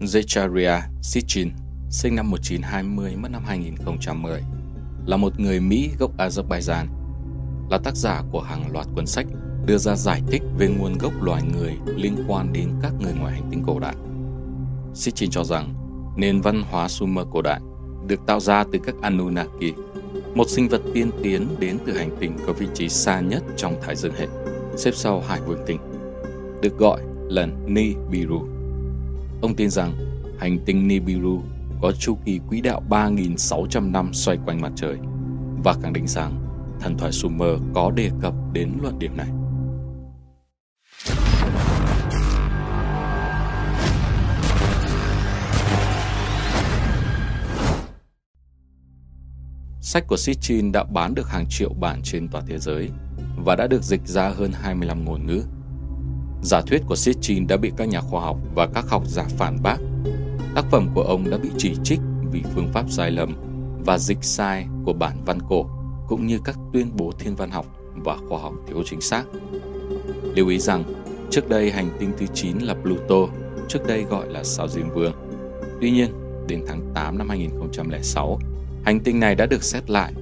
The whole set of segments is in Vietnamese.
Zecharia Sitchin, sinh năm 1920, mất năm 2010, là một người Mỹ gốc Azerbaijan, là tác giả của hàng loạt cuốn sách đưa ra giải thích về nguồn gốc loài người liên quan đến các người ngoài hành tinh cổ đại. Sitchin cho rằng nền văn hóa Sumer cổ đại được tạo ra từ các Anunnaki, một sinh vật tiên tiến đến từ hành tinh có vị trí xa nhất trong Thái Dương hệ, xếp sau Hải Vương tinh, được gọi là Nibiru. Ông tin rằng hành tinh Nibiru có chu kỳ quỹ đạo 3.600 năm xoay quanh mặt trời và khẳng định rằng thần thoại Sumer có đề cập đến luận điểm này. Sách của Sitchin đã bán được hàng triệu bản trên toàn thế giới và đã được dịch ra hơn 25 ngôn ngữ. Giả thuyết của Sitchin đã bị các nhà khoa học và các học giả phản bác. Tác phẩm của ông đã bị chỉ trích vì phương pháp sai lầm và dịch sai của bản văn cổ, cũng như các tuyên bố thiên văn học và khoa học thiếu chính xác. Lưu ý rằng, trước đây hành tinh thứ 9 là Pluto, trước đây gọi là sao Diêm Vương. Tuy nhiên, đến tháng 8 năm 2006, hành tinh này đã được xét lại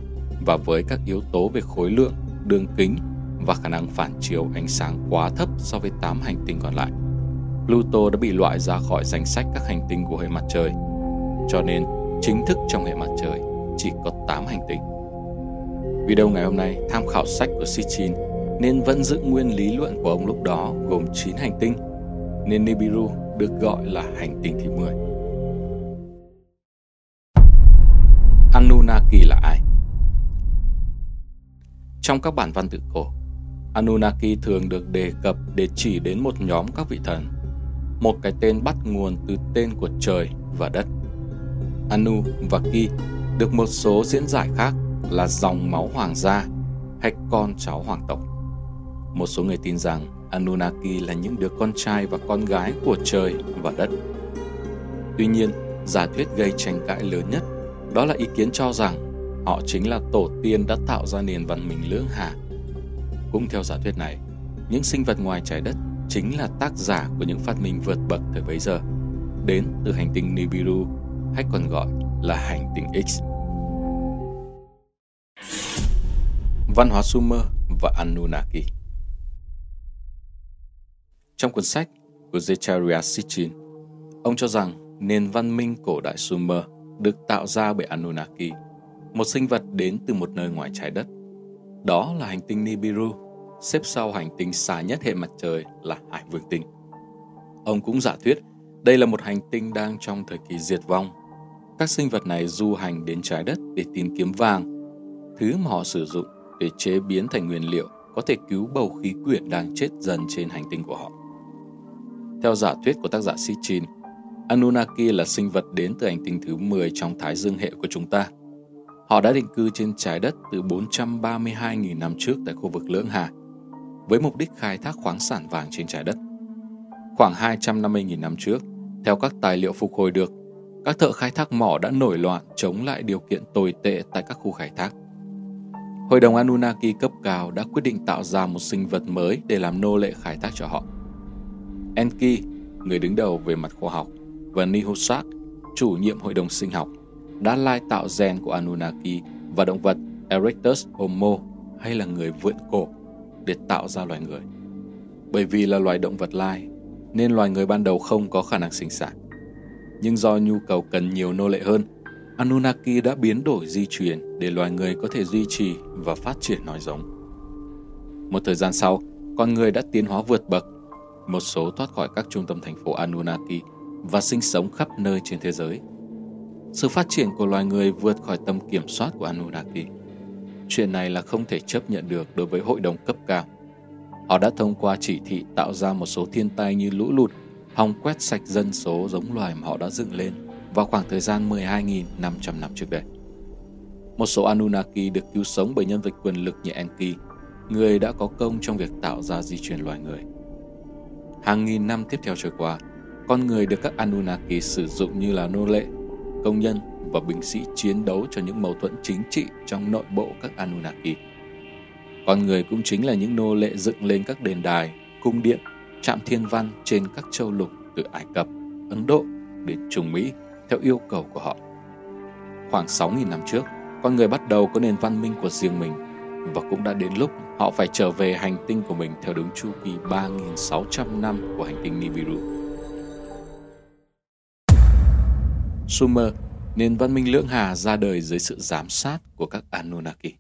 và với các yếu tố về khối lượng, đường kính và khả năng phản chiếu ánh sáng quá thấp so với 8 hành tinh còn lại. Pluto đã bị loại ra khỏi danh sách các hành tinh của hệ mặt trời. Cho nên, chính thức trong hệ mặt trời chỉ có 8 hành tinh. Video ngày hôm nay tham khảo sách của Sitchin nên vẫn giữ nguyên lý luận của ông lúc đó gồm 9 hành tinh, nên Nibiru được gọi là hành tinh thứ 10. Anunnaki là ai? Trong các bản văn tự cổ, Anunnaki thường được đề cập để chỉ đến một nhóm các vị thần, một cái tên bắt nguồn từ tên của trời và đất. Anu và Ki được một số diễn giải khác là dòng máu hoàng gia hay con cháu hoàng tộc. Một số người tin rằng Anunnaki là những đứa con trai và con gái của trời và đất. Tuy nhiên, giả thuyết gây tranh cãi lớn nhất đó là ý kiến cho rằng họ chính là tổ tiên đã tạo ra nền văn minh lưỡng hà. Cũng theo giả thuyết này, những sinh vật ngoài trái đất chính là tác giả của những phát minh vượt bậc thời bấy giờ, đến từ hành tinh Nibiru hay còn gọi là hành tinh X. Văn hóa Sumer và Anunnaki Trong cuốn sách của Zecharia Sitchin, ông cho rằng nền văn minh cổ đại Sumer được tạo ra bởi Anunnaki, một sinh vật đến từ một nơi ngoài trái đất. Đó là hành tinh Nibiru, xếp sau hành tinh xa nhất hệ mặt trời là Hải Vương tinh. Ông cũng giả thuyết đây là một hành tinh đang trong thời kỳ diệt vong. Các sinh vật này du hành đến trái đất để tìm kiếm vàng, thứ mà họ sử dụng để chế biến thành nguyên liệu có thể cứu bầu khí quyển đang chết dần trên hành tinh của họ. Theo giả thuyết của tác giả Sitchin, Anunnaki là sinh vật đến từ hành tinh thứ 10 trong Thái Dương hệ của chúng ta. Họ đã định cư trên trái đất từ 432.000 năm trước tại khu vực Lưỡng Hà, với mục đích khai thác khoáng sản vàng trên trái đất. Khoảng 250.000 năm trước, theo các tài liệu phục hồi được, các thợ khai thác mỏ đã nổi loạn chống lại điều kiện tồi tệ tại các khu khai thác. Hội đồng Anunnaki cấp cao đã quyết định tạo ra một sinh vật mới để làm nô lệ khai thác cho họ. Enki, người đứng đầu về mặt khoa học, và Nihusak, chủ nhiệm hội đồng sinh học, đã lai tạo gen của Anunnaki và động vật Erectus homo hay là người vượn cổ để tạo ra loài người. Bởi vì là loài động vật lai, nên loài người ban đầu không có khả năng sinh sản. Nhưng do nhu cầu cần nhiều nô lệ hơn, Anunnaki đã biến đổi di truyền để loài người có thể duy trì và phát triển nòi giống. Một thời gian sau, con người đã tiến hóa vượt bậc. Một số thoát khỏi các trung tâm thành phố Anunnaki và sinh sống khắp nơi trên thế giới. Sự phát triển của loài người vượt khỏi tầm kiểm soát của Anunnaki. Chuyện này là không thể chấp nhận được đối với hội đồng cấp cao. Họ đã thông qua chỉ thị tạo ra một số thiên tai như lũ lụt, hòng quét sạch dân số giống loài mà họ đã dựng lên vào khoảng thời gian 12.500 năm trước đây. Một số Anunnaki được cứu sống bởi nhân vật quyền lực như Enki, người đã có công trong việc tạo ra di truyền loài người. Hàng nghìn năm tiếp theo trôi qua, con người được các Anunnaki sử dụng như là nô lệ, công nhân và binh sĩ chiến đấu cho những mâu thuẫn chính trị trong nội bộ các Anunnaki. Con người cũng chính là những nô lệ dựng lên các đền đài, cung điện, trạm thiên văn trên các châu lục từ Ai Cập, Ấn Độ, đến Trung Mỹ theo yêu cầu của họ. Khoảng 6.000 năm trước, con người bắt đầu có nền văn minh của riêng mình và cũng đã đến lúc họ phải trở về hành tinh của mình theo đúng chu kỳ 3.600 năm của hành tinh Nibiru. Sumer, nền văn minh lưỡng hà ra đời dưới sự giám sát của các Anunnaki.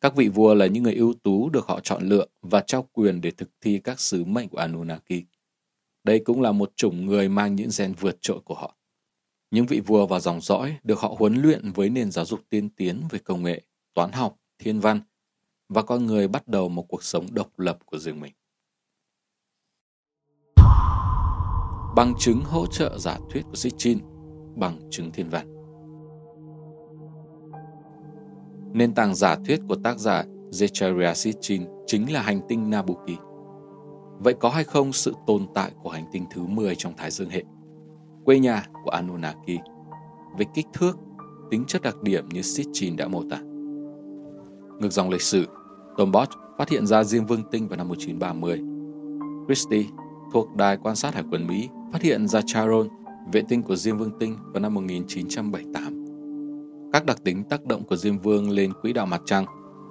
Các vị vua là những người ưu tú được họ chọn lựa và trao quyền để thực thi các sứ mệnh của Anunnaki. Đây cũng là một chủng người mang những gen vượt trội của họ. Những vị vua và dòng dõi được họ huấn luyện với nền giáo dục tiên tiến về công nghệ, toán học, thiên văn và con người bắt đầu một cuộc sống độc lập của riêng mình. Bằng chứng hỗ trợ giả thuyết của Sitchin bằng chứng thiên văn. Nền tảng giả thuyết của tác giả Zecharia Sitchin chính là hành tinh Nabuki. Vậy có hay không sự tồn tại của hành tinh thứ 10 trong Thái Dương hệ? Quê nhà của Anunnaki về kích thước, tính chất đặc điểm như Sitchin đã mô tả. Ngược dòng lịch sử, Tombot phát hiện ra riêng Vương Tinh vào năm 1930. Christie thuộc Đài quan sát Hải quân Mỹ phát hiện ra Charon, vệ tinh của Diêm Vương Tinh vào năm 1978. Các đặc tính tác động của Diêm Vương lên quỹ đạo mặt trăng,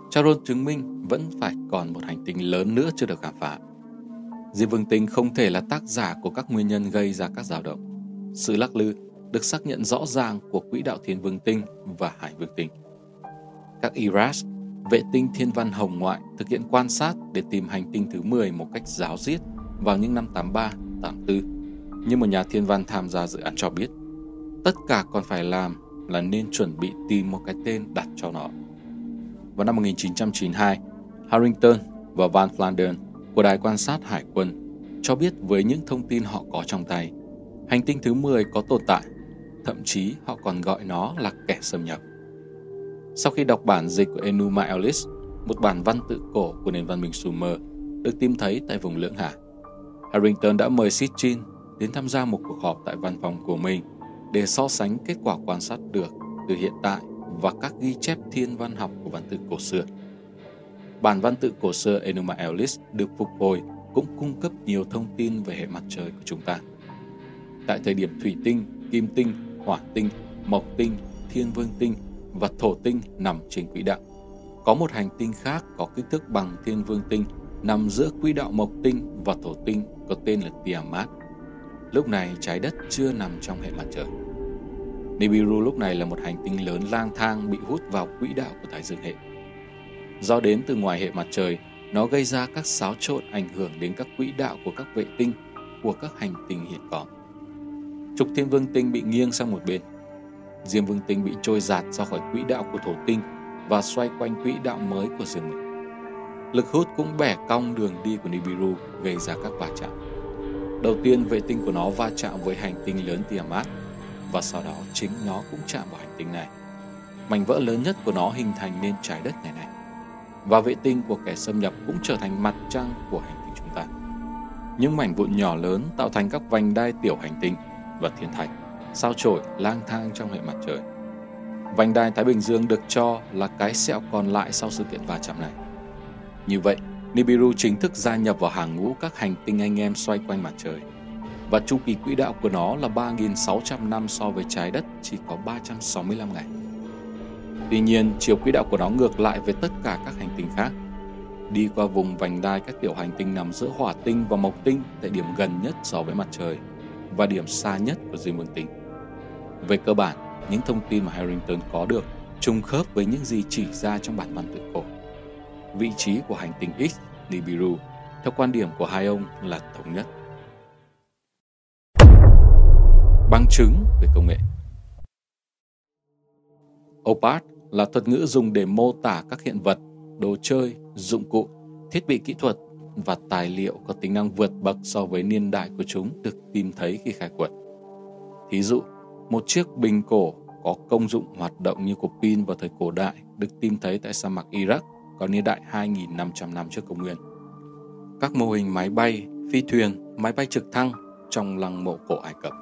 Charon chứng minh vẫn phải còn một hành tinh lớn nữa chưa được khám phá. Diêm Vương Tinh không thể là tác giả của các nguyên nhân gây ra các dao động. Sự lắc lư được xác nhận rõ ràng của quỹ đạo Thiên Vương Tinh và Hải Vương Tinh. Các IRAS, vệ tinh thiên văn hồng ngoại thực hiện quan sát để tìm hành tinh thứ 10 một cách giáo diết vào những năm 83, 84. Như một nhà thiên văn tham gia dự án cho biết, tất cả còn phải làm là nên chuẩn bị tìm một cái tên đặt cho nó. Vào năm 1992, Harrington và Van Flandern của Đài quan sát Hải quân cho biết với những thông tin họ có trong tay, hành tinh thứ 10 có tồn tại, thậm chí họ còn gọi nó là kẻ xâm nhập. Sau khi đọc bản dịch của Enuma elis một bản văn tự cổ của nền văn minh Sumer được tìm thấy tại vùng Lưỡng Hà, Harrington đã mời Sitchin đến tham gia một cuộc họp tại văn phòng của mình để so sánh kết quả quan sát được từ hiện tại và các ghi chép thiên văn học của văn tự cổ xưa. Bản văn tự cổ xưa Enuma Elish được phục hồi cũng cung cấp nhiều thông tin về hệ mặt trời của chúng ta. Tại thời điểm thủy tinh, kim tinh, hỏa tinh, mộc tinh, thiên vương tinh và thổ tinh nằm trên quỹ đạo. Có một hành tinh khác có kích thước bằng thiên vương tinh nằm giữa quỹ đạo mộc tinh và thổ tinh có tên là Tiamat. Lúc này trái đất chưa nằm trong hệ mặt trời. Nibiru lúc này là một hành tinh lớn lang thang bị hút vào quỹ đạo của Thái Dương hệ. Do đến từ ngoài hệ mặt trời, nó gây ra các xáo trộn ảnh hưởng đến các quỹ đạo của các vệ tinh của các hành tinh hiện có. Trục Thiên Vương Tinh bị nghiêng sang một bên. Diêm Vương Tinh bị trôi giạt ra khỏi quỹ đạo của Thổ Tinh và xoay quanh quỹ đạo mới của riêng mình. Lực hút cũng bẻ cong đường đi của Nibiru gây ra các va chạm. Đầu tiên vệ tinh của nó va chạm với hành tinh lớn Tiamat và sau đó chính nó cũng chạm vào hành tinh này. Mảnh vỡ lớn nhất của nó hình thành nên trái đất ngày này. Và vệ tinh của kẻ xâm nhập cũng trở thành mặt trăng của hành tinh chúng ta. Những mảnh vụn nhỏ lớn tạo thành các vành đai tiểu hành tinh và thiên thạch, sao chổi lang thang trong hệ mặt trời. Vành đai Thái Bình Dương được cho là cái sẹo còn lại sau sự kiện va chạm này. Như vậy, Nibiru chính thức gia nhập vào hàng ngũ các hành tinh anh em xoay quanh mặt trời. Và chu kỳ quỹ đạo của nó là 3.600 năm so với trái đất chỉ có 365 ngày. Tuy nhiên, chiều quỹ đạo của nó ngược lại với tất cả các hành tinh khác. Đi qua vùng vành đai các tiểu hành tinh nằm giữa hỏa tinh và mộc tinh tại điểm gần nhất so với mặt trời và điểm xa nhất của Diêm Vương Tinh. Về cơ bản, những thông tin mà Harrington có được trùng khớp với những gì chỉ ra trong bản văn tự cổ vị trí của hành tinh X Nibiru theo quan điểm của hai ông là thống nhất. Bằng chứng về công nghệ Opart là thuật ngữ dùng để mô tả các hiện vật, đồ chơi, dụng cụ, thiết bị kỹ thuật và tài liệu có tính năng vượt bậc so với niên đại của chúng được tìm thấy khi khai quật. Thí dụ, một chiếc bình cổ có công dụng hoạt động như cục pin vào thời cổ đại được tìm thấy tại sa mạc Iraq có niên đại 2.500 năm trước công nguyên. Các mô hình máy bay, phi thuyền, máy bay trực thăng trong lăng mộ cổ Ai Cập.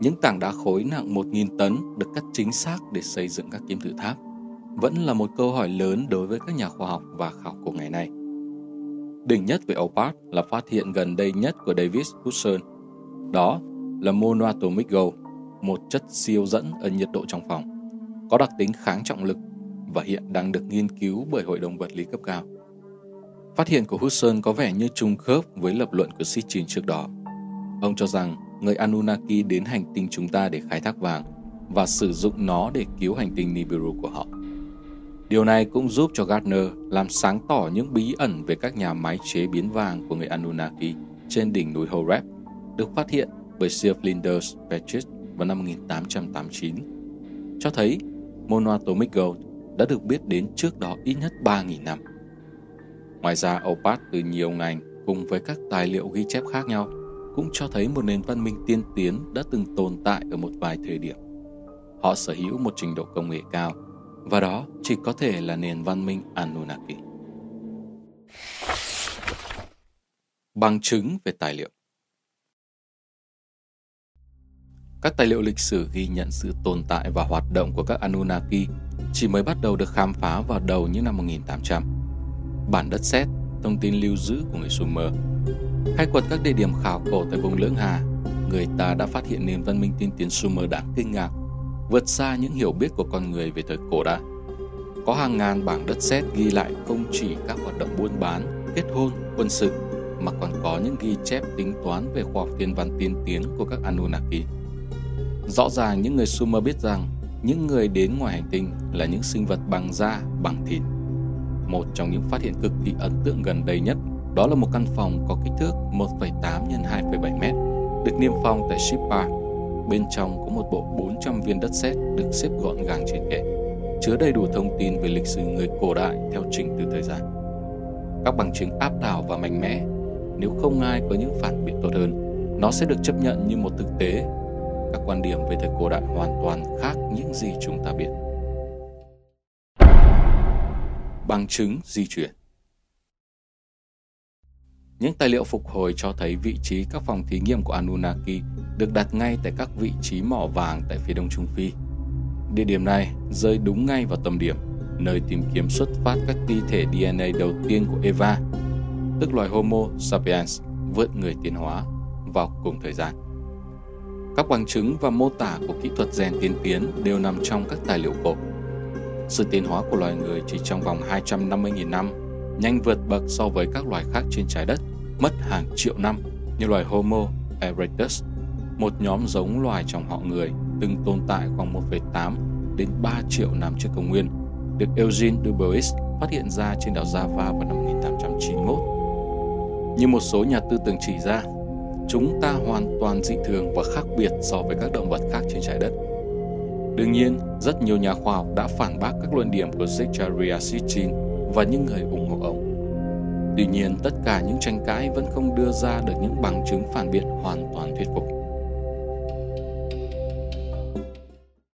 Những tảng đá khối nặng 1.000 tấn được cắt chính xác để xây dựng các kim tự tháp vẫn là một câu hỏi lớn đối với các nhà khoa học và khảo cổ ngày nay. Đỉnh nhất về OPART là phát hiện gần đây nhất của David Hudson. Đó là monoatomic gold, một chất siêu dẫn ở nhiệt độ trong phòng, có đặc tính kháng trọng lực và hiện đang được nghiên cứu bởi Hội đồng vật lý cấp cao. Phát hiện của Hudson có vẻ như trùng khớp với lập luận của Sitchin trước đó. Ông cho rằng người Anunnaki đến hành tinh chúng ta để khai thác vàng và sử dụng nó để cứu hành tinh Nibiru của họ. Điều này cũng giúp cho Gardner làm sáng tỏ những bí ẩn về các nhà máy chế biến vàng của người Anunnaki trên đỉnh núi Horeb, được phát hiện bởi Sir Flinders Petrie vào năm 1889, cho thấy monoatomic gold đã được biết đến trước đó ít nhất 3.000 năm. Ngoài ra, Opat từ nhiều ngành cùng với các tài liệu ghi chép khác nhau cũng cho thấy một nền văn minh tiên tiến đã từng tồn tại ở một vài thời điểm. Họ sở hữu một trình độ công nghệ cao, và đó chỉ có thể là nền văn minh Anunnaki. Bằng chứng về tài liệu Các tài liệu lịch sử ghi nhận sự tồn tại và hoạt động của các Anunnaki chỉ mới bắt đầu được khám phá vào đầu những năm 1800. Bản đất sét, thông tin lưu giữ của người Sumer, khai quật các địa điểm khảo cổ tại vùng Lưỡng Hà, người ta đã phát hiện nền văn minh tiên tiến Sumer đáng kinh ngạc, vượt xa những hiểu biết của con người về thời cổ đại. Có hàng ngàn bảng đất sét ghi lại không chỉ các hoạt động buôn bán, kết hôn, quân sự, mà còn có những ghi chép tính toán về khoa học thiên văn tiên tiến của các Anunnaki. Rõ ràng những người Sumer biết rằng những người đến ngoài hành tinh là những sinh vật bằng da, bằng thịt. Một trong những phát hiện cực kỳ ấn tượng gần đây nhất đó là một căn phòng có kích thước 1,8 x 2,7 m, được niêm phong tại Shippa. Bên trong có một bộ 400 viên đất sét được xếp gọn gàng trên kệ, chứa đầy đủ thông tin về lịch sử người cổ đại theo trình tự thời gian. Các bằng chứng áp đảo và mạnh mẽ, nếu không ai có những phản biện tốt hơn, nó sẽ được chấp nhận như một thực tế các quan điểm về thời cổ đại hoàn toàn khác những gì chúng ta biết. Bằng chứng di chuyển Những tài liệu phục hồi cho thấy vị trí các phòng thí nghiệm của Anunnaki được đặt ngay tại các vị trí mỏ vàng tại phía đông Trung Phi. Địa điểm này rơi đúng ngay vào tâm điểm, nơi tìm kiếm xuất phát các thi thể DNA đầu tiên của Eva, tức loài Homo sapiens vượt người tiến hóa vào cùng thời gian. Các bằng chứng và mô tả của kỹ thuật rèn tiên tiến đều nằm trong các tài liệu cổ. Sự tiến hóa của loài người chỉ trong vòng 250.000 năm, nhanh vượt bậc so với các loài khác trên trái đất, mất hàng triệu năm như loài Homo erectus, một nhóm giống loài trong họ người từng tồn tại khoảng 1,8 đến 3 triệu năm trước công nguyên, được Eugene Dubois phát hiện ra trên đảo Java vào năm 1891. Như một số nhà tư tưởng chỉ ra, chúng ta hoàn toàn dị thường và khác biệt so với các động vật khác trên trái đất. Đương nhiên, rất nhiều nhà khoa học đã phản bác các luận điểm của Zecharia Sitchin và những người ủng hộ ông. Tuy nhiên, tất cả những tranh cãi vẫn không đưa ra được những bằng chứng phản biện hoàn toàn thuyết phục.